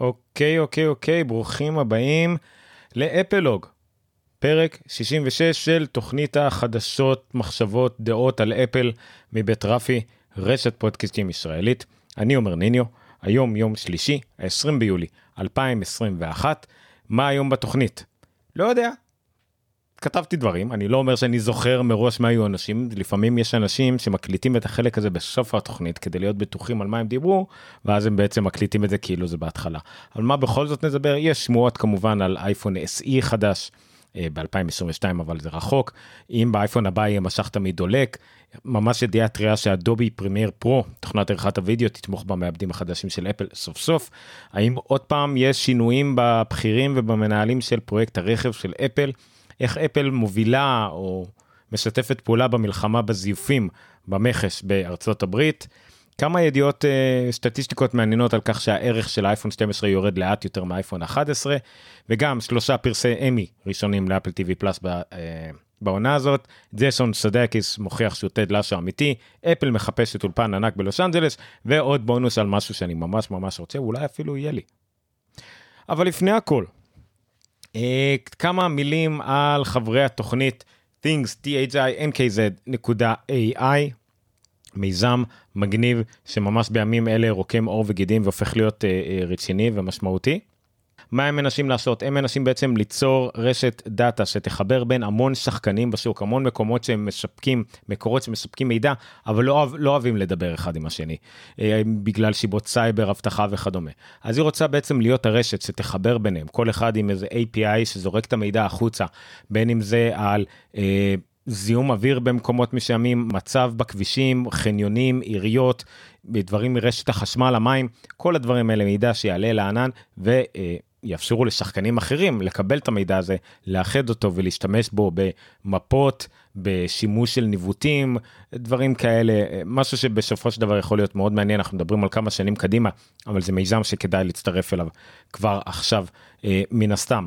אוקיי, אוקיי, אוקיי, ברוכים הבאים לאפלוג, פרק 66 של תוכנית החדשות, מחשבות, דעות על אפל מבית רפי, רשת פודקאסטים ישראלית. אני אומר ניניו, היום יום שלישי, 20 ביולי 2021. מה היום בתוכנית? לא יודע. כתבתי דברים, אני לא אומר שאני זוכר מראש מה היו אנשים, לפעמים יש אנשים שמקליטים את החלק הזה בסוף התוכנית כדי להיות בטוחים על מה הם דיברו, ואז הם בעצם מקליטים את זה כאילו זה בהתחלה. על מה בכל זאת נדבר? יש שמועות כמובן על אייפון SE חדש. ב-2022 אבל זה רחוק אם באייפון הבא יהיה מסך תמיד דולק ממש ידיעה טריה שאדובי פרימייר פרו תוכנת עריכת הוידאו תתמוך במעבדים החדשים של אפל סוף סוף האם עוד פעם יש שינויים בבכירים ובמנהלים של פרויקט הרכב של אפל איך אפל מובילה או משתפת פעולה במלחמה בזיופים במכס בארצות הברית. כמה ידיעות uh, סטטיסטיקות מעניינות על כך שהערך של אייפון 12 יורד לאט יותר מאייפון 11 וגם שלושה פרסי אמי ראשונים לאפל TV Plus uh, בעונה הזאת. ג'סון סדקיס מוכיח שהוא טד לאסו אמיתי, אפל מחפשת אולפן ענק בלוס אנג'לס ועוד בונוס על משהו שאני ממש ממש רוצה, אולי אפילו יהיה לי. אבל לפני הכל, כמה מילים על חברי התוכנית things thingz.nkz.ai מיזם מגניב שממש בימים אלה רוקם עור וגידים והופך להיות אה, אה, רציני ומשמעותי. מה הם מנסים לעשות? הם מנסים בעצם ליצור רשת data שתחבר בין המון שחקנים בשוק, המון מקומות שהם מספקים, מקורות שמספקים מידע, אבל לא, לא אוהבים לדבר אחד עם השני, אה, בגלל סיבות סייבר, אבטחה וכדומה. אז היא רוצה בעצם להיות הרשת שתחבר ביניהם, כל אחד עם איזה API שזורק את המידע החוצה, בין אם זה על... אה, זיהום אוויר במקומות מסוימים, מצב בכבישים, חניונים, עיריות, דברים מרשת החשמל, המים, כל הדברים האלה מידע שיעלה לענן ויאפשרו לשחקנים אחרים לקבל את המידע הזה, לאחד אותו ולהשתמש בו במפות, בשימוש של ניווטים, דברים כאלה, משהו שבסופו של דבר יכול להיות מאוד מעניין, אנחנו מדברים על כמה שנים קדימה, אבל זה מיזם שכדאי להצטרף אליו כבר עכשיו, אה, מן הסתם.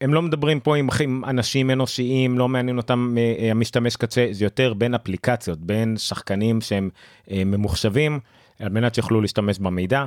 הם לא מדברים פה עם, עם אנשים אנושיים, לא מעניין אותם אה, המשתמש קצה, זה יותר בין אפליקציות, בין שחקנים שהם אה, ממוחשבים, על מנת שיוכלו להשתמש במידע.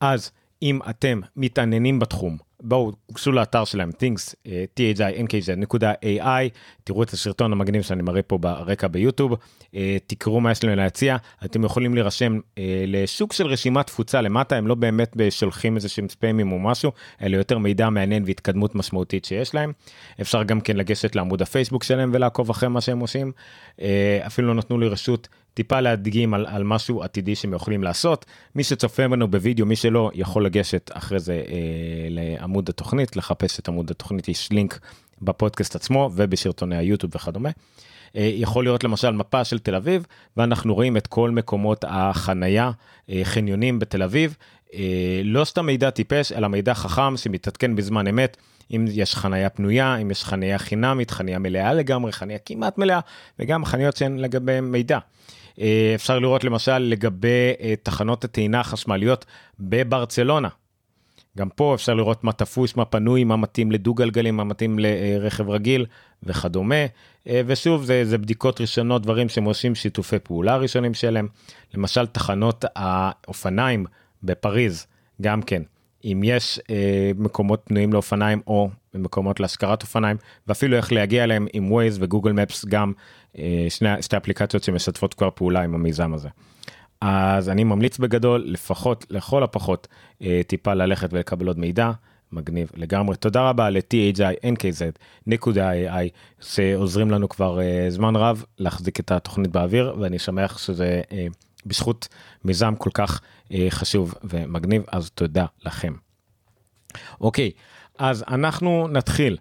אז אם אתם מתעניינים בתחום, בואו גשו לאתר שלהם things אה, thinkz.ai תראו את הסרטון המגניב שאני מראה פה ברקע ביוטיוב אה, תקראו מה יש להם להציע. אתם יכולים להירשם אה, לשוק של רשימת תפוצה למטה הם לא באמת שולחים איזה שהם ספיימים או משהו אלא יותר מידע מעניין והתקדמות משמעותית שיש להם. אפשר גם כן לגשת לעמוד הפייסבוק שלהם ולעקוב אחרי מה שהם עושים. אפילו נתנו לי רשות טיפה להדגים על, על משהו עתידי שהם יכולים לעשות. מי שצופה בנו בווידאו, מי שלא, יכול לגשת אחרי זה אה, לעמוד התוכנית, לחפש את עמוד התוכנית, יש לינק בפודקאסט עצמו ובשרטוני היוטיוב וכדומה. אה, יכול להיות למשל מפה של תל אביב, ואנחנו רואים את כל מקומות החנייה, אה, חניונים בתל אביב. אה, לא סתם מידע טיפש, אלא מידע חכם שמתעדכן בזמן אמת. אם יש חנייה פנויה, אם יש חנייה חינמית, חנייה מלאה לגמרי, חנייה כמעט מלאה, וגם חניות שהן לגבי מידע. אה, אפשר לראות למשל לגבי אה, תחנות הטעינה החשמליות בברצלונה. גם פה אפשר לראות מה תפוס, מה פנוי, מה מתאים לדו גלגלים, מה מתאים לרכב רגיל וכדומה. אה, ושוב, זה, זה בדיקות ראשונות, דברים שהם עושים שיתופי פעולה ראשונים שלהם. למשל, תחנות האופניים בפריז, גם כן. אם יש אה, מקומות פנויים לאופניים או מקומות להשכרת אופניים ואפילו איך להגיע אליהם עם ווייז וגוגל מפס גם שני, שתי אפליקציות שמשתפות כבר פעולה עם המיזם הזה. אז אני ממליץ בגדול לפחות לכל הפחות אה, טיפה ללכת ולקבל עוד מידע מגניב לגמרי תודה רבה ל-THI-NKZ.ai שעוזרים לנו כבר אה, זמן רב להחזיק את התוכנית באוויר ואני שמח שזה אה, בזכות מיזם כל כך אה, חשוב ומגניב אז תודה לכם. אוקיי אז אנחנו נתחיל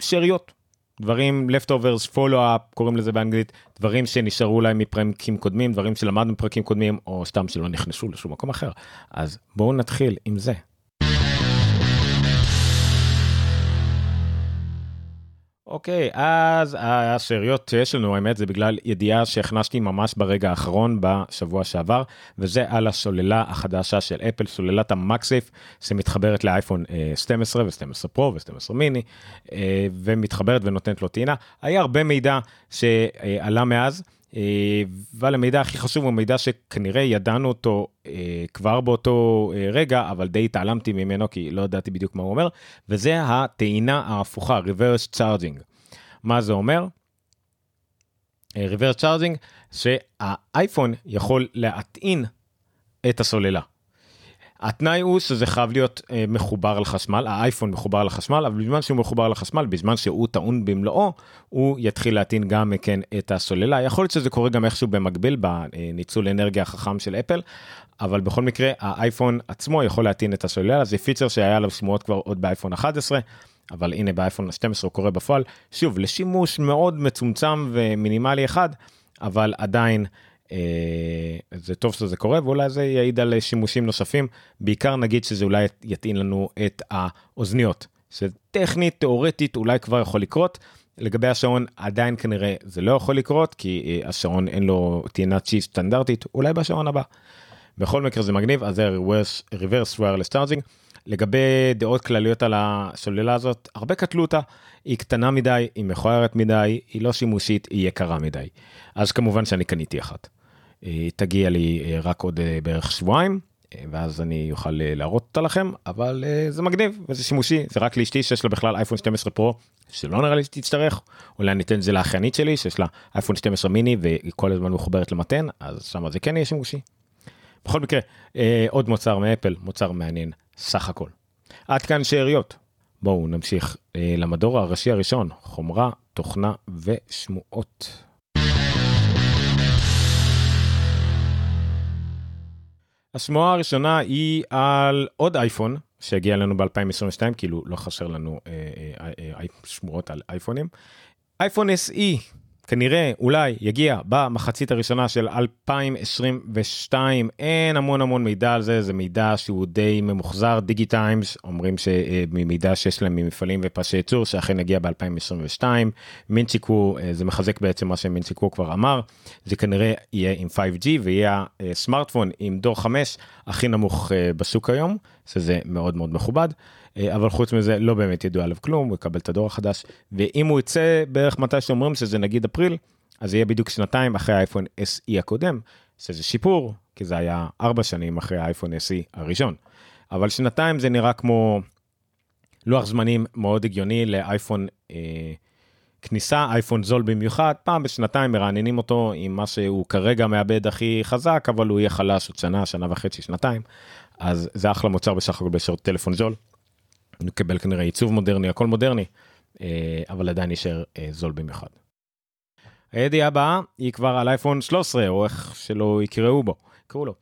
משאריות. אה, דברים leftovers follow up קוראים לזה באנגלית דברים שנשארו להם מפרקים קודמים דברים שלמדנו מפרקים קודמים או סתם שלא נכנסו לשום מקום אחר אז בואו נתחיל עם זה. אוקיי, אז השאריות שיש לנו, האמת, זה בגלל ידיעה שהכנסתי ממש ברגע האחרון בשבוע שעבר, וזה על הסוללה החדשה של אפל, סוללת המקסייף, שמתחברת לאייפון 12 ו-12 פרו ו-12 מיני, ומתחברת ונותנת לו טעינה. היה הרבה מידע שעלה מאז. אבל המידע הכי חשוב הוא מידע שכנראה ידענו אותו כבר באותו רגע, אבל די התעלמתי ממנו כי לא ידעתי בדיוק מה הוא אומר, וזה הטעינה ההפוכה, reverse charging. מה זה אומר? reverse charging, שהאייפון יכול להטעין את הסוללה. התנאי הוא שזה חייב להיות אה, מחובר לחשמל, האייפון מחובר לחשמל, אבל בזמן שהוא מחובר לחשמל, בזמן שהוא טעון במלואו, הוא יתחיל להטעין גם כן את הסוללה. יכול להיות שזה קורה גם איכשהו במקביל בניצול אנרגיה החכם של אפל, אבל בכל מקרה האייפון עצמו יכול להטעין את הסוללה, זה פיצ'ר שהיה עליו שמועות כבר עוד באייפון 11. אבל הנה באייפון 12 הוא קורה בפועל, שוב לשימוש מאוד מצומצם ומינימלי אחד, אבל עדיין אה, זה טוב שזה קורה ואולי זה יעיד על שימושים נוספים בעיקר נגיד שזה אולי יטעין לנו את האוזניות שטכנית תאורטית אולי כבר יכול לקרות לגבי השעון עדיין כנראה זה לא יכול לקרות כי אה, השעון אין לו טעינת צ'יפ סטנדרטית אולי בשעון הבא. בכל מקרה זה מגניב אז זה reverse wireless charging. לגבי דעות כלליות על הסוללה הזאת הרבה קטלו אותה היא קטנה מדי היא מכוערת מדי היא לא שימושית היא יקרה מדי אז כמובן שאני קניתי אחת. היא תגיע לי אה, רק עוד אה, בערך שבועיים אה, ואז אני אוכל להראות אותה לכם אבל זה מגניב וזה שימושי זה רק לאשתי שיש לה בכלל אייפון 12 פרו שלא נראה לי שתצטרך אולי אני אתן את זה לאחיינית שלי שיש לה אייפון 12 מיני והיא כל הזמן מחוברת למתן אז שם זה כן יהיה שימושי. בכל מקרה עוד מוצר מאפל מוצר מעניין סך הכל. עד כאן שאריות. בואו נמשיך למדור הראשי הראשון חומרה תוכנה ושמועות. השמועה הראשונה היא על עוד אייפון שהגיע לנו ב-2022 כאילו לא חסר לנו אה, אה, אה, אה, שמועות על אייפונים. אייפון SE כנראה אולי יגיע במחצית הראשונה של 2022 אין המון המון מידע על זה זה מידע שהוא די ממוחזר. דיגי טיימס אומרים שממידע שיש להם ממפעלים ופסי ייצור שאכן יגיע ב2022 מינצ'יקו אה, זה מחזק בעצם מה שמינצ'יקו כבר אמר. זה כנראה יהיה עם 5G ויהיה סמארטפון עם דור 5 הכי נמוך אה, בשוק היום שזה מאוד מאוד מכובד. אה, אבל חוץ מזה לא באמת ידוע עליו כלום הוא יקבל את הדור החדש. ואם הוא יצא בערך מתי שאומרים שזה נגיד אפריל אז יהיה בדיוק שנתיים אחרי האייפון SE הקודם שזה שיפור כי זה היה ארבע שנים אחרי האייפון SE הראשון. אבל שנתיים זה נראה כמו לוח זמנים מאוד הגיוני לאייפון אה, כניסה אייפון זול במיוחד. פעם בשנתיים מרעננים אותו עם מה שהוא כרגע מאבד הכי חזק אבל הוא יהיה חלש עוד שנה שנה וחצי שנתיים. אז זה אחלה מוצר בסך הכל בשירות טלפון זול. נקבל כנראה עיצוב מודרני הכל מודרני אה, אבל עדיין נשאר אה, זול במיוחד. הידיעה הבאה היא כבר על אייפון 13 או איך שלא יקראו בו קראו לו.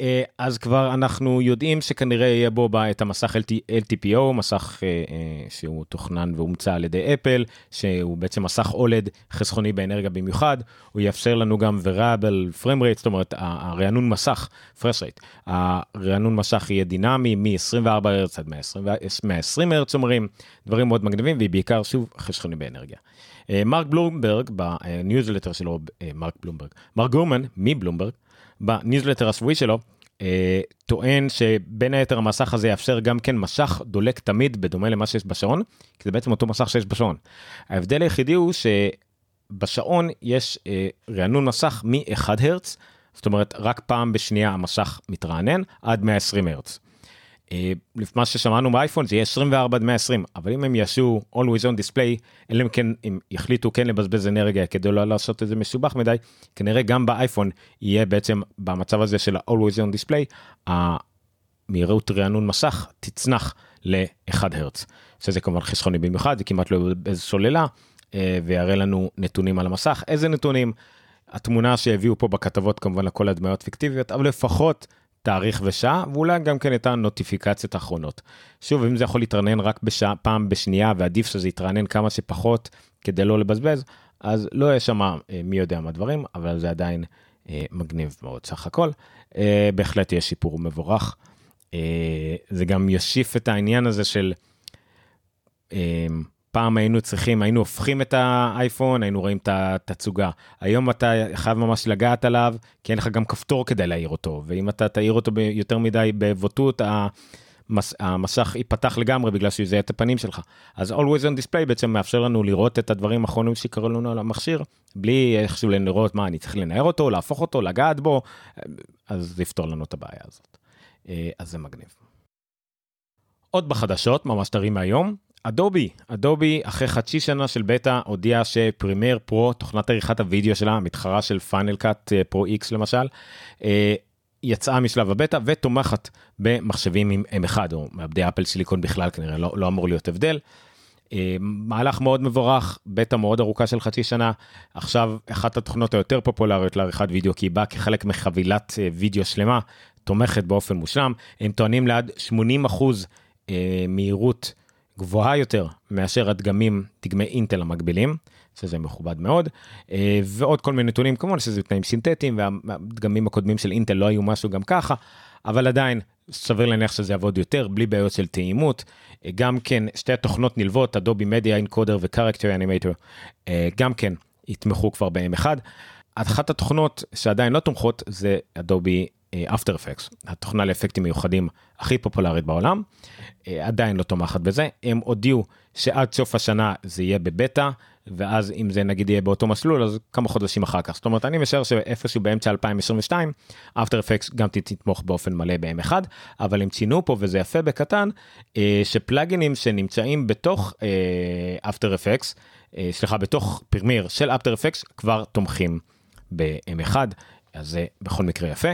אה, אז כבר אנחנו יודעים שכנראה יהיה בו את המסך LTPO, מסך אה, אה, שהוא תוכנן והומצא על ידי אפל, שהוא בעצם מסך אולד חסכוני באנרגיה במיוחד, הוא יאפשר לנו גם variable frame rate, זאת אומרת הרענון מסך, refresh rate, הרענון מסך יהיה דינמי מ-24 הרץ עד 120 הרץ אומרים, דברים מאוד מגניבים ובעיקר שוב חסכוני באנרגיה. מרק בלומברג בניוזלטר שלו, מרק בלומברג, מרק גורמן מבלומברג, בניוזלטר השבועי שלו, אה, טוען שבין היתר המסך הזה יאפשר גם כן משך דולק תמיד בדומה למה שיש בשעון, כי זה בעצם אותו מסך שיש בשעון. ההבדל היחידי הוא שבשעון יש אה, רענון מסך מ-1 הרץ, זאת אומרת רק פעם בשנייה המסך מתרענן עד 120 הרץ. אה, מה ששמענו באייפון זה יהיה 24 עד 120 אבל אם הם יעשו always on display אלא אם כן הם יחליטו כן לבזבז אנרגיה כדי לא לעשות את זה מסובך מדי כנראה גם באייפון יהיה בעצם במצב הזה של ה-always on display המהירות רענון מסך תצנח ל-1 הרץ. שזה כמובן חסכוני במיוחד זה כמעט לא באיזה סוללה אה, ויראה לנו נתונים על המסך. איזה נתונים? התמונה שהביאו פה בכתבות כמובן לכל הדמיות פיקטיביות אבל לפחות תאריך ושעה ואולי גם כן את הנוטיפיקציות האחרונות. שוב אם זה יכול להתרענן רק בשעה פעם בשנייה ועדיף שזה יתרענן כמה שפחות כדי לא לבזבז אז לא יהיה שם אה, מי יודע מה דברים אבל זה עדיין אה, מגניב מאוד סך הכל אה, בהחלט יהיה שיפור מבורך. אה, זה גם יוסיף את העניין הזה של. אה, פעם היינו צריכים היינו הופכים את האייפון היינו רואים את התצוגה היום אתה חייב ממש לגעת עליו כי אין לך גם כפתור כדי להעיר אותו ואם אתה תעיר אותו יותר מדי בבוטות המסך ייפתח לגמרי בגלל שהוא יזהה את הפנים שלך. אז always on display בעצם מאפשר לנו לראות את הדברים האחרונים שקרו לנו על המכשיר, בלי איכשהו לראות מה אני צריך לנער אותו, להפוך אותו, לגעת בו, אז זה יפתור לנו את הבעיה הזאת. אה, אז זה מגניב. עוד בחדשות, ממש טרי מהיום, אדובי, אדובי אחרי חצי שנה של בטא הודיע שפרימייר פרו, תוכנת עריכת הוידאו שלה, המתחרה של פיינל קאט פרו איקס למשל, אה, יצאה משלב הבטא ותומכת במחשבים עם M1 או מעבדי אפל סיליקון בכלל כנראה לא, לא אמור להיות הבדל. אה, מהלך מאוד מבורך, בטא מאוד ארוכה של חצי שנה, עכשיו אחת התוכנות היותר פופולריות לעריכת וידאו כי היא באה כחלק מחבילת אה, וידאו שלמה, תומכת באופן מושלם, הם טוענים לעד 80 אחוז מהירות גבוהה יותר מאשר הדגמים, דגמי אינטל המקבילים, שזה מכובד מאוד, אה, ועוד כל מיני נתונים, כמובן שזה תנאים סינתטיים, והדגמים הקודמים של אינטל לא היו משהו גם ככה, אבל עדיין סביר להניח שזה יעבוד יותר, בלי בעיות של תאימות. אה, גם כן, שתי התוכנות נלוות, אדובי מדיה אינקודר וקרקטר אנימטור, גם כן יתמכו כבר ב-M1. אחת התוכנות שעדיין לא תומכות זה אדובי אפטר אפקס, התוכנה לאפקטים מיוחדים הכי פופולרית בעולם, אה, עדיין לא תומכת בזה, הם הודיעו שעד סוף השנה זה יהיה בבטא, ואז אם זה נגיד יהיה באותו מסלול אז כמה חודשים אחר כך, זאת אומרת אני משער שאיפשהו באמצע 2022 אפטר אפקס גם תתמוך באופן מלא ב-M1, אבל הם ציינו פה וזה יפה בקטן, אה, שפלאגינים שנמצאים בתוך אפטר אפקס, סליחה בתוך פרמיר של אפטר אפקס כבר תומכים ב-M1, אז זה בכל מקרה יפה.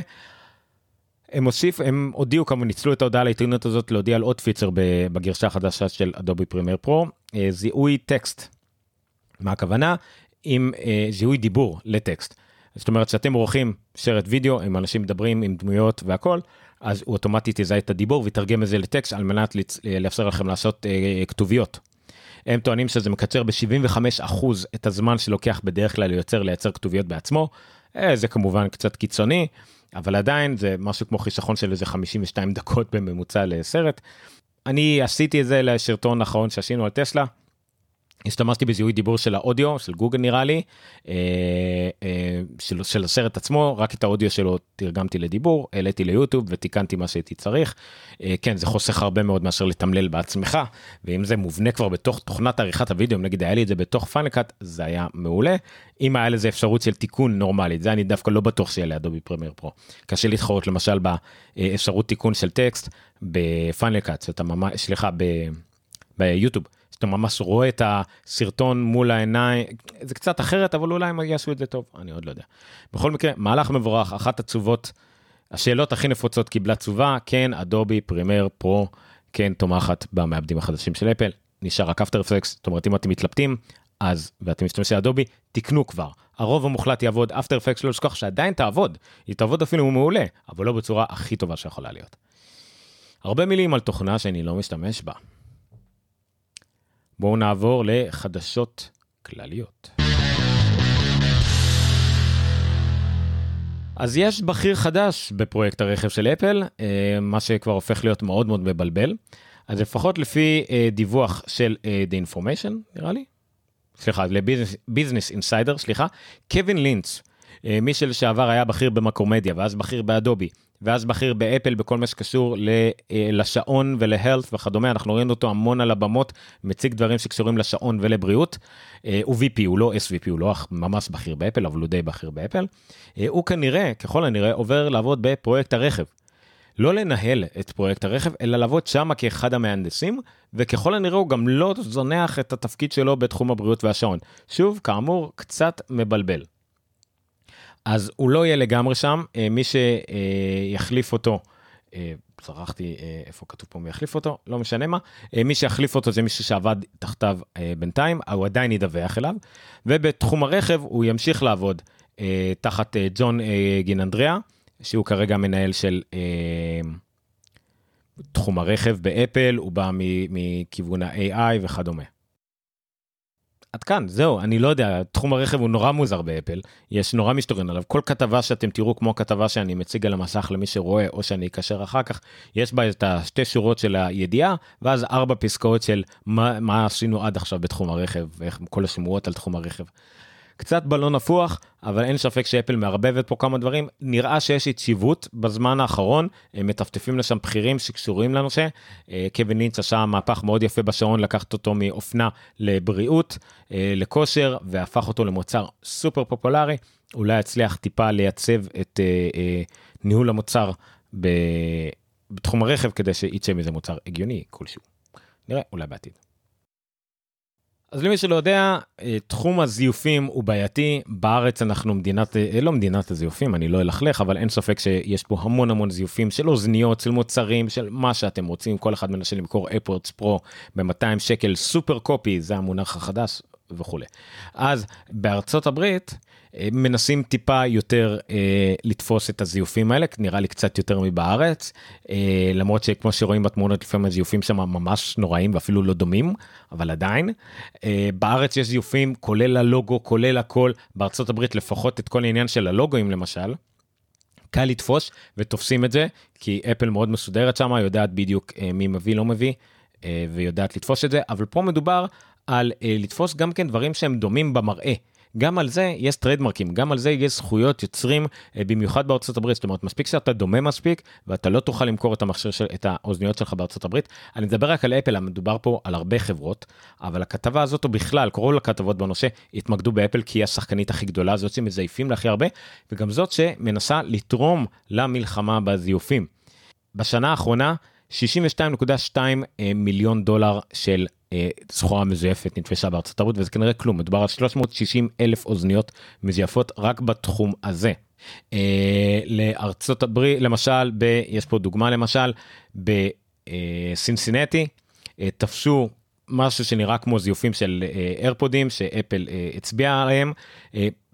הם הוסיף, הם הודיעו כמובן, ניצלו את ההודעה לאינטרנט הזאת להודיע על עוד פיצר בגרסה החדשה של אדובי פרימייר פרו, זיהוי טקסט. מה הכוונה? עם אה, זיהוי דיבור לטקסט. זאת אומרת שאתם עורכים סרט וידאו עם אנשים מדברים עם דמויות והכל, אז הוא אוטומטית יזהה את הדיבור ויתרגם את זה לטקסט על מנת אה, לאפשר לכם לעשות אה, כתוביות. הם טוענים שזה מקצר ב-75% את הזמן שלוקח בדרך כלל ליוצר לייצר כתוביות בעצמו. זה כמובן קצת קיצוני, אבל עדיין זה משהו כמו חיסכון של איזה 52 דקות בממוצע לסרט. אני עשיתי את זה לסרטון האחרון שעשינו על טסלה. השתמשתי בזיהוי דיבור של האודיו של גוגל נראה לי אה, אה, של, של הסרט עצמו רק את האודיו שלו תרגמתי לדיבור העליתי ליוטיוב ותיקנתי מה שהייתי צריך. אה, כן זה חוסך הרבה מאוד מאשר לתמלל בעצמך ואם זה מובנה כבר בתוך תוכנת עריכת הוידאו נגיד היה לי את זה בתוך פיינל קאט זה היה מעולה. אם היה לזה אפשרות של תיקון נורמלית זה אני דווקא לא בטוח שיהיה לאדובי פרמייר פרו. קשה להתחרות למשל באפשרות תיקון של טקסט בפאנקאט שאתה ממש סליחה. ביוטיוב שאתה ממש רואה את הסרטון מול העיניים, זה קצת אחרת, אבל אולי הם יעשו את זה טוב, אני עוד לא יודע. בכל מקרה, מהלך מבורך, אחת התשובות, השאלות הכי נפוצות קיבלה תשובה, כן, אדובי פרימר פרו, כן, תומכת במעבדים החדשים של אפל, נשאר רק אפטר אפקס, זאת אומרת, אם אתם מתלבטים, אז, ואתם משתמשים באדובי, תקנו כבר. הרוב המוחלט יעבוד אפטר אפקס, לא לשכוח שעדיין תעבוד, היא תעבוד אפילו מעולה, אבל לא בצורה הכי טובה שיכולה להיות. הרבה מילים על תוכנה שאני לא משתמש בה. בואו נעבור לחדשות כלליות. אז יש בכיר חדש בפרויקט הרכב של אפל, אה, מה שכבר הופך להיות מאוד מאוד מבלבל. אז לפחות לפי אה, דיווח של אה, The Information, נראה לי, סליחה, לביזנס אינסיידר, סליחה, קווין לינץ, מי שלשעבר היה בכיר במקרומדיה ואז בכיר באדובי, ואז בכיר באפל בכל מה שקשור אה, לשעון ול-health וכדומה אנחנו רואים אותו המון על הבמות מציג דברים שקשורים לשעון ולבריאות. אה, הוא VP הוא לא SVP הוא לא ממש בכיר באפל אבל הוא די בכיר באפל. אה, הוא כנראה ככל הנראה עובר לעבוד בפרויקט הרכב. לא לנהל את פרויקט הרכב אלא לעבוד שם כאחד המהנדסים וככל הנראה הוא גם לא זונח את התפקיד שלו בתחום הבריאות והשעון. שוב כאמור קצת מבלבל. אז הוא לא יהיה לגמרי שם, אה, מי שיחליף אותו, צרחתי אה, אה, איפה כתוב פה מי יחליף אותו, לא משנה מה, מי שיחליף אותו זה מישהו שעבד תחתיו בינתיים, הוא עדיין ידווח אליו, ובתחום הרכב הוא ימשיך לעבוד תחת ג'ון גיננדריאה, שהוא כרגע מנהל של תחום הרכב באפל, הוא בא מכיוון ה-AI וכדומה. עד כאן זהו אני לא יודע תחום הרכב הוא נורא מוזר באפל יש נורא מסתורין עליו כל כתבה שאתם תראו כמו כתבה שאני מציג על המסך למי שרואה או שאני אקשר אחר כך יש בה את השתי שורות של הידיעה ואז ארבע פסקאות של מה, מה עשינו עד עכשיו בתחום הרכב ואיך כל השמועות על תחום הרכב. קצת בלון נפוח, אבל אין ספק שאפל מערבבת פה כמה דברים. נראה שיש יציבות בזמן האחרון, הם מטפטפים לשם בכירים שקשורים לנושא. אה, קווין לינץ עשה מהפך מאוד יפה בשעון, לקחת אותו מאופנה לבריאות, אה, לכושר, והפך אותו למוצר סופר פופולרי. אולי יצליח טיפה לייצב את אה, ניהול המוצר בתחום הרכב כדי שיצא מזה מוצר הגיוני כלשהו. נראה, אולי בעתיד. אז למי שלא יודע, אה, תחום הזיופים הוא בעייתי, בארץ אנחנו מדינת, אה, לא מדינת הזיופים, אני לא אלכלך, אבל אין ספק שיש פה המון המון זיופים של אוזניות, של מוצרים, של מה שאתם רוצים, כל אחד מנסה למכור אפורטס פרו ב-200 שקל, סופר קופי, זה המונח החדש וכולי. אז בארצות הברית, מנסים טיפה יותר אה, לתפוס את הזיופים האלה נראה לי קצת יותר מבארץ אה, למרות שכמו שרואים בתמונות לפעמים הזיופים שם ממש נוראים ואפילו לא דומים אבל עדיין אה, בארץ יש זיופים כולל הלוגו כולל הכל בארצות הברית לפחות את כל העניין של הלוגוים למשל. קל לתפוס ותופסים את זה כי אפל מאוד מסודרת שם יודעת בדיוק אה, מי מביא לא מביא אה, ויודעת לתפוס את זה אבל פה מדובר על אה, לתפוס גם כן דברים שהם דומים במראה. גם על זה יש trademarkים, גם על זה יש זכויות יוצרים, אה, במיוחד בארצות הברית, זאת אומרת מספיק שאתה דומה מספיק ואתה לא תוכל למכור את המכשיר של, את האוזניות שלך בארצות הברית. אני מדבר רק על אפל, מדובר פה על הרבה חברות, אבל הכתבה הזאת או בכלל, כל הכתבות בנושא התמקדו באפל כי היא השחקנית הכי גדולה, זאת שמזייפים לה הכי הרבה, וגם זאת שמנסה לתרום למלחמה בזיופים. בשנה האחרונה 62.2 אה, מיליון דולר של סחורה מזויפת נתפסה בארצות הברית וזה כנראה כלום מדובר על 360 אלף אוזניות מזויפות רק בתחום הזה. אה, לארצות הברית למשל ב, יש פה דוגמה למשל בסינסינטי תפשו משהו שנראה כמו זיופים של איירפודים שאפל הצביע עליהם.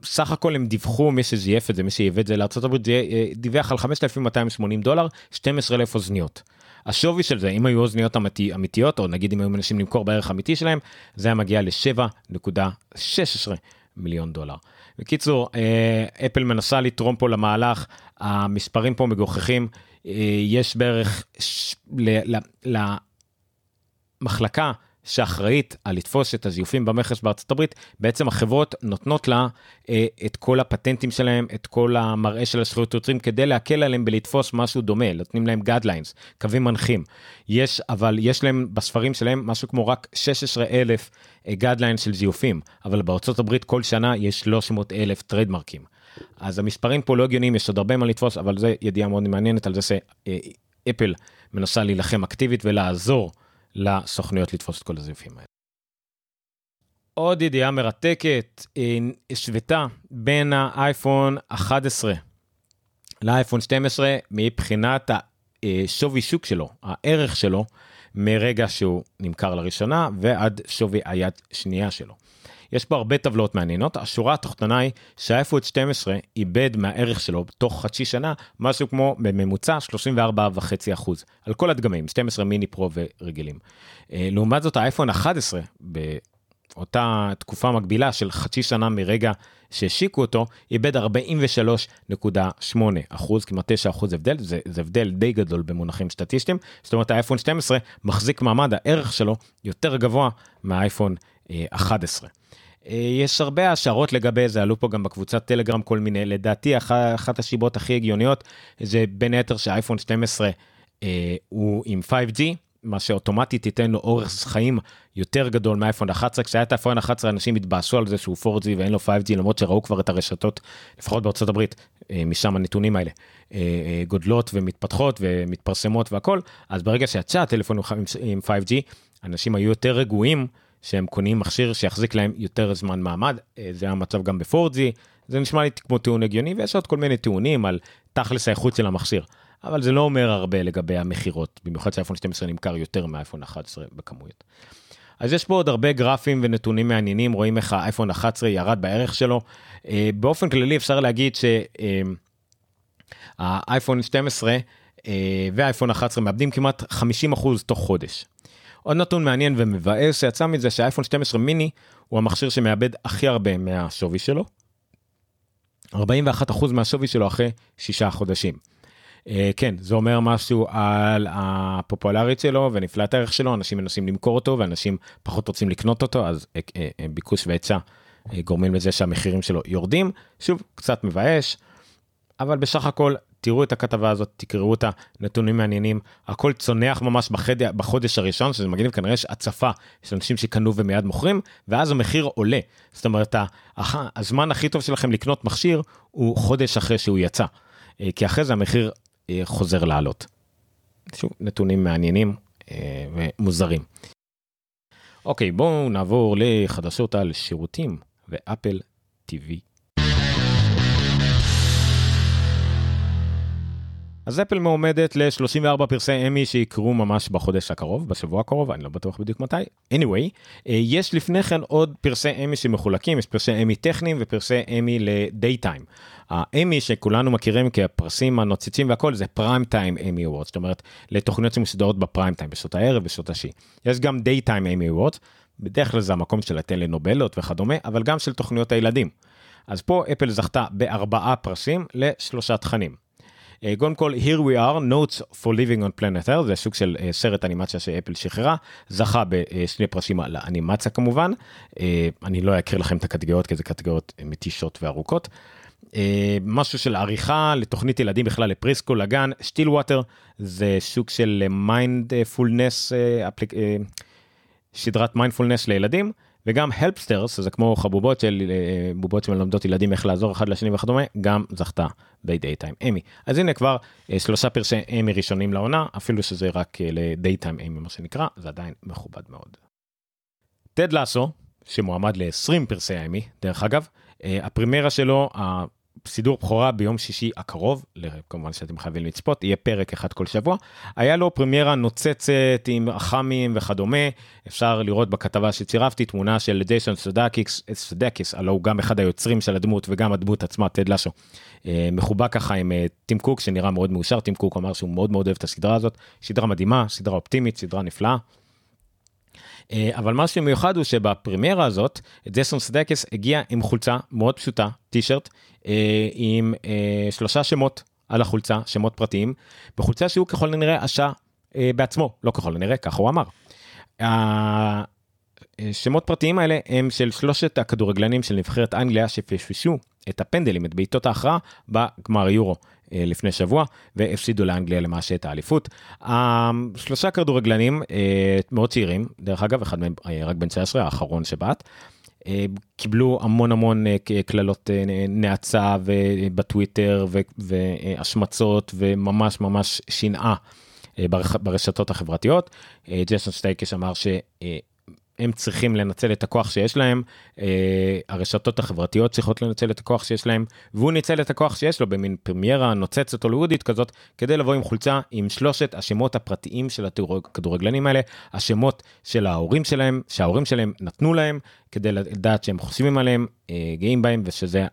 סך הכל הם דיווחו מי שזייף את זה מי שייבא את זה לארה"ב דיווח על 5280 דולר 12 אלף אוזניות. השווי של זה אם היו אוזניות אמיתי, אמיתיות או נגיד אם היו מנסים למכור בערך אמיתי שלהם זה היה מגיע ל-7.16 מיליון דולר. בקיצור אה, אפל מנסה לתרום פה למהלך המספרים פה מגוחכים אה, יש בערך ש... למחלקה שאחראית על לתפוס את הזיופים במכס בארצות הברית, בעצם החברות נותנות לה אה, את כל הפטנטים שלהם, את כל המראה של הזכויות יוצרים, כדי להקל עליהם בלתפוס משהו דומה, נותנים להם guidelines, קווים מנחים. יש, אבל יש להם בספרים שלהם משהו כמו רק 16 אלף guidelines של זיופים, אבל בארצות הברית כל שנה יש 300 אלף trademarkים. אז המספרים פה לא הגיוניים, יש עוד הרבה מה לתפוס, אבל זה ידיעה מאוד מעניינת על זה שאפל מנסה להילחם אקטיבית ולעזור. לסוכנויות לתפוס את כל הזיופים האלה. עוד ידיעה מרתקת, השוותה בין האייפון 11 לאייפון 12 מבחינת השווי שוק שלו, הערך שלו, מרגע שהוא נמכר לראשונה ועד שווי היד שנייה שלו. יש פה הרבה טבלות מעניינות, השורה התחתונה היא שהאייפון 12 איבד מהערך שלו תוך חצי שנה משהו כמו בממוצע 34.5% על כל הדגמים, 12 מיני פרו ורגילים. אה, לעומת זאת האייפון 11 באותה תקופה מקבילה של חצי שנה מרגע שהשיקו אותו, איבד 43.8 אחוז, כמעט 9 אחוז הבדל, זה, זה הבדל די גדול במונחים סטטיסטיים, זאת אומרת האייפון 12 מחזיק מעמד, הערך שלו יותר גבוה מהאייפון 11. אה, יש הרבה השערות לגבי זה, עלו פה גם בקבוצת טלגרם כל מיני, לדעתי אחת השיבות הכי הגיוניות זה בין היתר שהאייפון 12 אה, הוא עם 5G, מה שאוטומטית ייתן לו אורך חיים יותר גדול מאייפון 11 כשהיה את האייפון 11 אנשים התבאסו על זה שהוא 4G ואין לו 5G למרות שראו כבר את הרשתות לפחות בארצות הברית אה, משם הנתונים האלה אה, אה, גודלות ומתפתחות ומתפרסמות והכל. אז ברגע שיצא הטלפון עם 5G אנשים היו יותר רגועים שהם קונים מכשיר שיחזיק להם יותר זמן מעמד זה המצב גם ב-4G זה נשמע לי כמו טיעון הגיוני ויש עוד כל מיני טיעונים על תכלס האיכות של המכשיר. אבל זה לא אומר הרבה לגבי המכירות, במיוחד שאייפון 12 נמכר יותר מאייפון 11 בכמויות. אז יש פה עוד הרבה גרפים ונתונים מעניינים, רואים איך האייפון 11 ירד בערך שלו. אה, באופן כללי אפשר להגיד שהאייפון אה, 12 אה, והאייפון 11 מאבדים כמעט 50% תוך חודש. עוד נתון מעניין ומבאס שיצא מזה שהאייפון 12 מיני הוא המכשיר שמאבד הכי הרבה מהשווי שלו. 41% מהשווי שלו אחרי שישה חודשים. אה, כן זה אומר משהו על הפופולרית שלו ונפלט הערך שלו אנשים מנסים למכור אותו ואנשים פחות רוצים לקנות אותו אז אה, אה, ביקוש והיצע גורמים לזה שהמחירים שלו יורדים, שוב, קצת מבאש, אבל בסך הכל תראו את הכתבה הזאת, תקראו את הנתונים מעניינים, הכל צונח ממש בחד... בחודש הראשון, שזה מגניב, כנראה יש הצפה של אנשים שקנו ומיד מוכרים, ואז המחיר עולה. זאת אומרת, הזמן הכי טוב שלכם לקנות מכשיר הוא חודש אחרי שהוא יצא, אה, כי אחרי זה המחיר אה, חוזר לעלות. שוב, נתונים מעניינים אה, ומוזרים. אוקיי, בואו נעבור לחדשות על שירותים ואפל TV אז אפל מועמדת ל-34 פרסי אמי שיקרו ממש בחודש הקרוב, בשבוע הקרוב, אני לא בטוח בדיוק מתי. anyway, אה, יש לפני כן עוד פרסי אמי שמחולקים, יש פרסי אמי טכניים ופרסי אמי ל daytime. האמי שכולנו מכירים כפרסים הנוצצים והכל זה Primetime Emmy Awards, זאת אומרת לתוכניות שמסודרות בפריים טיים, בשעות הערב, בשעות השיא. יש גם Daytime Emmy Awards, בדרך כלל זה המקום של הטלנובלות וכדומה, אבל גם של תוכניות הילדים. אז פה אפל זכתה בארבעה פרסים לשלושה תכנים. אה, קודם כל, Here We Are, Notes for Living on Planet Earth, זה סוג של אה, סרט אנימציה שאפל שחררה, זכה בשני פרשים על האנימציה כמובן, אה, אני לא אקריא לכם את הקטגוריות כי זה קטגוריות מתישות וארוכות. משהו של עריכה לתוכנית ילדים בכלל לפריסקול לגן, שטיל ווטר זה סוג של מיינדפולנס, סדרת מיינדפולנס לילדים. וגם הלפסטרס זה כמו חבובות של אה, בובות שמלמדות ילדים איך לעזור אחד לשני וכדומה גם זכתה בדייטיים אמי אז הנה כבר אה, שלושה פרשי אמי ראשונים לעונה אפילו שזה רק אה, לדייטיים אמי מה שנקרא זה עדיין מכובד מאוד. טד לאסו שמועמד ל-20 פרסי אמי דרך אגב הפרימרה שלו סידור בכורה ביום שישי הקרוב, כמובן שאתם חייבים לצפות, יהיה פרק אחד כל שבוע. היה לו פרמיירה נוצצת עם אח"מים וכדומה, אפשר לראות בכתבה שצירפתי תמונה של ג'ייסון סודקיס, סודקיס, הלוא הוא גם אחד היוצרים של הדמות וגם הדמות עצמה, טד לשו. אה, מחובק ככה עם אה, טים קוק שנראה מאוד מאושר, טים קוק אמר שהוא מאוד מאוד אוהב את הסדרה הזאת, סדרה מדהימה, סדרה אופטימית, סדרה נפלאה. אה, אבל מה שמיוחד הוא שבפרימיירה הזאת ג'סון סדקס הגיע עם חולצה מאוד פשוטה טישרט אה, עם אה, שלושה שמות על החולצה שמות פרטיים בחולצה שהוא ככל הנראה עשה בעצמו לא ככל הנראה ככה הוא אמר. השמות פרטיים האלה הם של שלושת הכדורגלנים של נבחרת אנגליה שפשפשו את הפנדלים את בעיטות ההכרעה בגמר יורו אה, לפני שבוע והפסידו לאנגליה למעשה את האליפות. שלושה כדורגלנים אה, מאוד צעירים דרך אגב אחד מהם אה, רק בן 19 האחרון שבעט. קיבלו המון המון קללות נאצה בטוויטר והשמצות וממש ממש שנאה ברשתות החברתיות. ג'סון סטייקש אמר ש... הם צריכים לנצל את הכוח שיש להם, אה, הרשתות החברתיות צריכות לנצל את הכוח שיש להם, והוא ניצל את הכוח שיש לו במין פרמיירה נוצצת הוליוודית כזאת, כדי לבוא עם חולצה עם שלושת השמות הפרטיים של הכדורגלנים האלה, השמות של ההורים שלהם, שההורים שלהם נתנו להם, כדי לדעת שהם חושבים עליהם, אה, גאים בהם, ושזה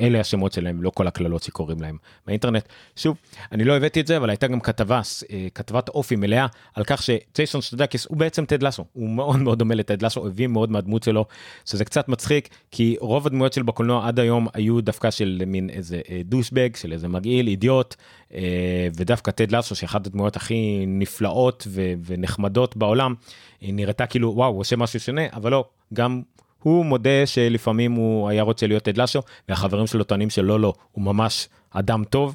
אלה השמות שלהם לא כל הקללות שקוראים להם באינטרנט. שוב אני לא הבאתי את זה אבל הייתה גם כתבה אה, כתבת אופי מלאה על כך שג'ייסון סטודקיס הוא בעצם טד לסו הוא מאוד מאוד דומה לטד לסו הביא מאוד מהדמות שלו שזה קצת מצחיק כי רוב הדמויות של בקולנוע עד היום היו דווקא של מין איזה douchebag אה, של איזה מגעיל אידיוט אה, ודווקא טד לסו שאחת הדמויות הכי נפלאות ונחמדות בעולם נראתה כאילו וואו הוא עושה משהו שונה אבל לא גם הוא מודה שלפעמים הוא היה רוצה להיות טד לסו והחברים שלו טוענים שלא לא הוא ממש אדם טוב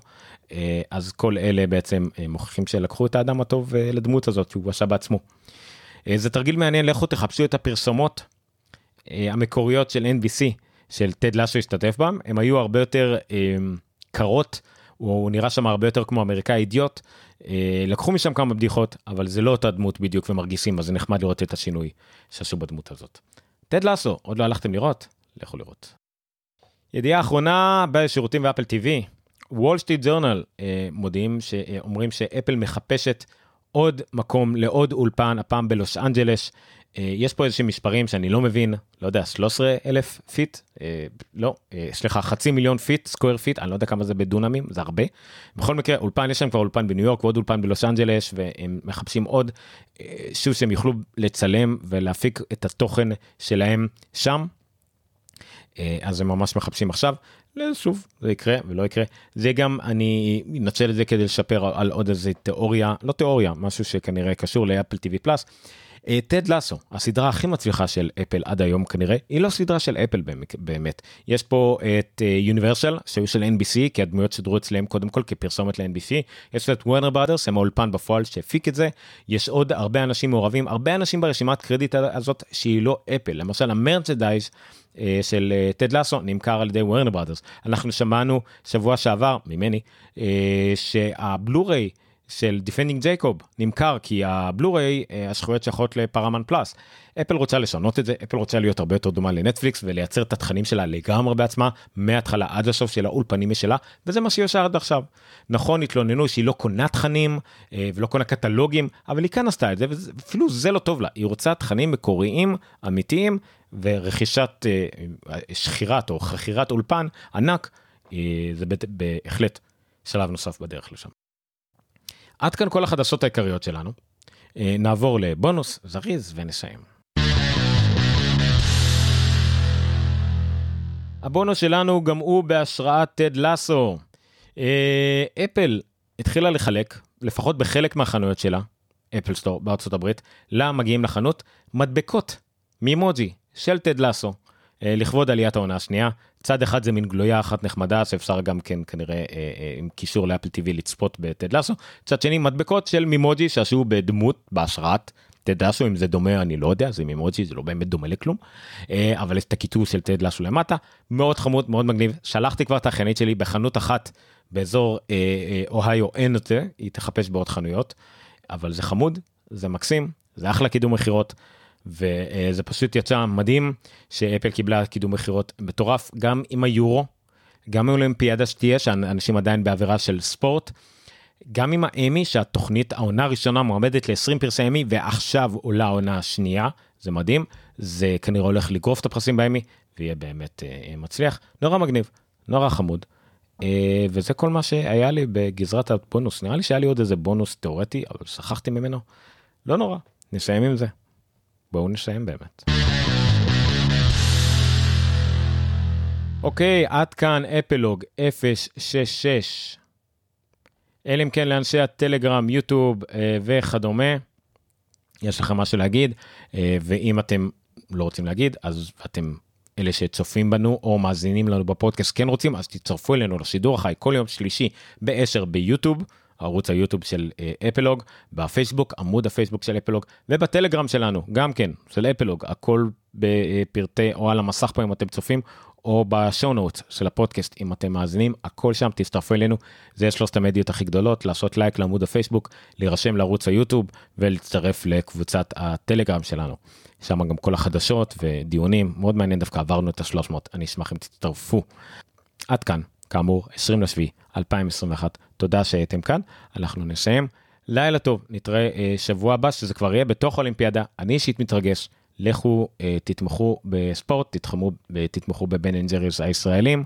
אה, אז כל אלה בעצם אה, מוכיחים שלקחו את האדם הטוב אה, לדמות הזאת שהוא עשה בעצמו. זה תרגיל מעניין לכו תחפשו את הפרסומות המקוריות של NBC של טד לשו השתתף בהם הם היו הרבה יותר קרות הוא נראה שם הרבה יותר כמו אמריקאי אידיוט לקחו משם כמה בדיחות אבל זה לא אותה דמות בדיוק ומרגישים אז זה נחמד לראות את השינוי שעשו בדמות הזאת. טד לאסו, עוד לא הלכתם לראות? לכו לראות. ידיעה אחרונה בשירותים ואפל TV, וול סטריט ג'ורנל מודיעים שאומרים שאפל מחפשת עוד מקום לעוד אולפן הפעם בלוס אנג'לס אה, יש פה איזשהם מספרים שאני לא מבין לא יודע 13 אלף feet אה, לא אה, סליחה חצי מיליון feet square feet אני לא יודע כמה זה בדונמים זה הרבה. בכל מקרה אולפן יש להם כבר אולפן בניו יורק ועוד אולפן בלוס אנג'לס והם מחפשים עוד שוב שהם יוכלו לצלם ולהפיק את התוכן שלהם שם. אז הם ממש מחפשים עכשיו שוב זה יקרה ולא יקרה זה גם אני אנצל את זה כדי לשפר על עוד איזה תיאוריה לא תיאוריה משהו שכנראה קשור לאפל טיווי פלאס. טד לסו, הסדרה הכי מצליחה של אפל עד היום כנראה, היא לא סדרה של אפל באמת. יש פה את יוניברסל, שהיו של NBC, כי הדמויות שידרו אצלם קודם כל כפרסומת ל-NBC, יש את וורנר ברדרס, הם האולפן בפועל שהפיק את זה, יש עוד הרבה אנשים מעורבים, הרבה אנשים ברשימת קרדיט הזאת שהיא לא אפל, למשל ה merchandise. של טד לסו נמכר על ידי וורנר ברדרס. אנחנו שמענו שבוע שעבר ממני שהבלו-ריי של Defending Jacob נמכר כי הבלו-ריי הזכויות שייכות לפרמאונט פלוס. אפל רוצה לשנות את זה אפל רוצה להיות הרבה יותר דומה לנטפליקס ולייצר את התכנים שלה לגמרי בעצמה מההתחלה עד הסוף של האולפנים משלה וזה מה שהיא עושה עד עכשיו. נכון התלוננו שהיא לא קונה תכנים ולא קונה קטלוגים אבל היא כאן עשתה את זה ואפילו זה לא טוב לה היא רוצה תכנים מקוריים אמיתיים ורכישת שכירת או חכירת אולפן ענק זה בהחלט שלב נוסף בדרך לשם. עד כאן כל החדשות העיקריות שלנו. נעבור לבונוס זריז ונסיים. הבונוס שלנו גם הוא בהשראת טד לסו. אפל התחילה לחלק, לפחות בחלק מהחנויות שלה, אפל סטור בארצות הברית, למגיעים לחנות, מדבקות מימוג'י של טד לסו, לכבוד עליית העונה השנייה. צד אחד זה מין גלויה אחת נחמדה שאפשר גם כן כנראה אה, אה, עם קישור לאפל טיווי לצפות בטד לסו. צד שני מדבקות של מימוג'י שעשו בדמות בהשראת. טד לסו אם זה דומה אני לא יודע זה מימוג'י זה לא באמת דומה לכלום. אה, אבל יש את הכיתוב של טד לסו למטה. מאוד חמוד מאוד מגניב. שלחתי כבר את האחיינית שלי בחנות אחת באזור אה, אה, אוהיו אין את זה היא תחפש בעוד חנויות. אבל זה חמוד זה מקסים זה אחלה קידום מכירות. וזה פשוט יצא מדהים שאפל קיבלה קידום מכירות מטורף גם עם היורו, גם עם אולימפיאדה שתהיה שאנשים עדיין בעבירה של ספורט, גם עם האמי שהתוכנית העונה הראשונה מועמדת ל-20 פרסי אמי ועכשיו עולה העונה השנייה, זה מדהים, זה כנראה הולך לגרוף את הפרסים באמי ויהיה באמת אה, מצליח, נורא מגניב, נורא חמוד. אה, וזה כל מה שהיה לי בגזרת הבונוס, נראה לי שהיה לי עוד איזה בונוס תיאורטי אבל שכחתי ממנו, לא נורא, נסיים עם זה. בואו נסיים באמת. אוקיי, עד כאן אפלוג 066. אלא אם כן לאנשי הטלגרם, יוטיוב אה, וכדומה, יש לכם משהו להגיד, אה, ואם אתם לא רוצים להגיד, אז אתם אלה שצופים בנו או מאזינים לנו בפודקאסט כן רוצים, אז תצטרפו אלינו לשידור החי כל יום שלישי ב-10 ביוטיוב. ערוץ היוטיוב של אפלוג, בפייסבוק, עמוד הפייסבוק של אפלוג, ובטלגרם שלנו, גם כן, של אפלוג, הכל בפרטי או על המסך פה אם אתם צופים, או בשואו נוט של הפודקאסט אם אתם מאזינים, הכל שם, תצטרפו אלינו, זה שלושת המדיות הכי גדולות, לעשות לייק לעמוד הפייסבוק, להירשם לערוץ היוטיוב ולהצטרף לקבוצת הטלגרם שלנו. שם גם כל החדשות ודיונים, מאוד מעניין דווקא עברנו את ה-300, אני אשמח אם תצטרפו. עד כאן. כאמור 20 לשביעי 2021 תודה שהייתם כאן אנחנו נסיים. לילה טוב נתראה אה, שבוע הבא שזה כבר יהיה בתוך אולימפיאדה. אני אישית מתרגש. לכו אה, תתמכו בספורט תתמכו תתמכו בבן אנג'ריס הישראלים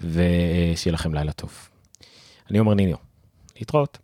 ושיהיה לכם לילה טוב. אני אומר ניניו. להתראות.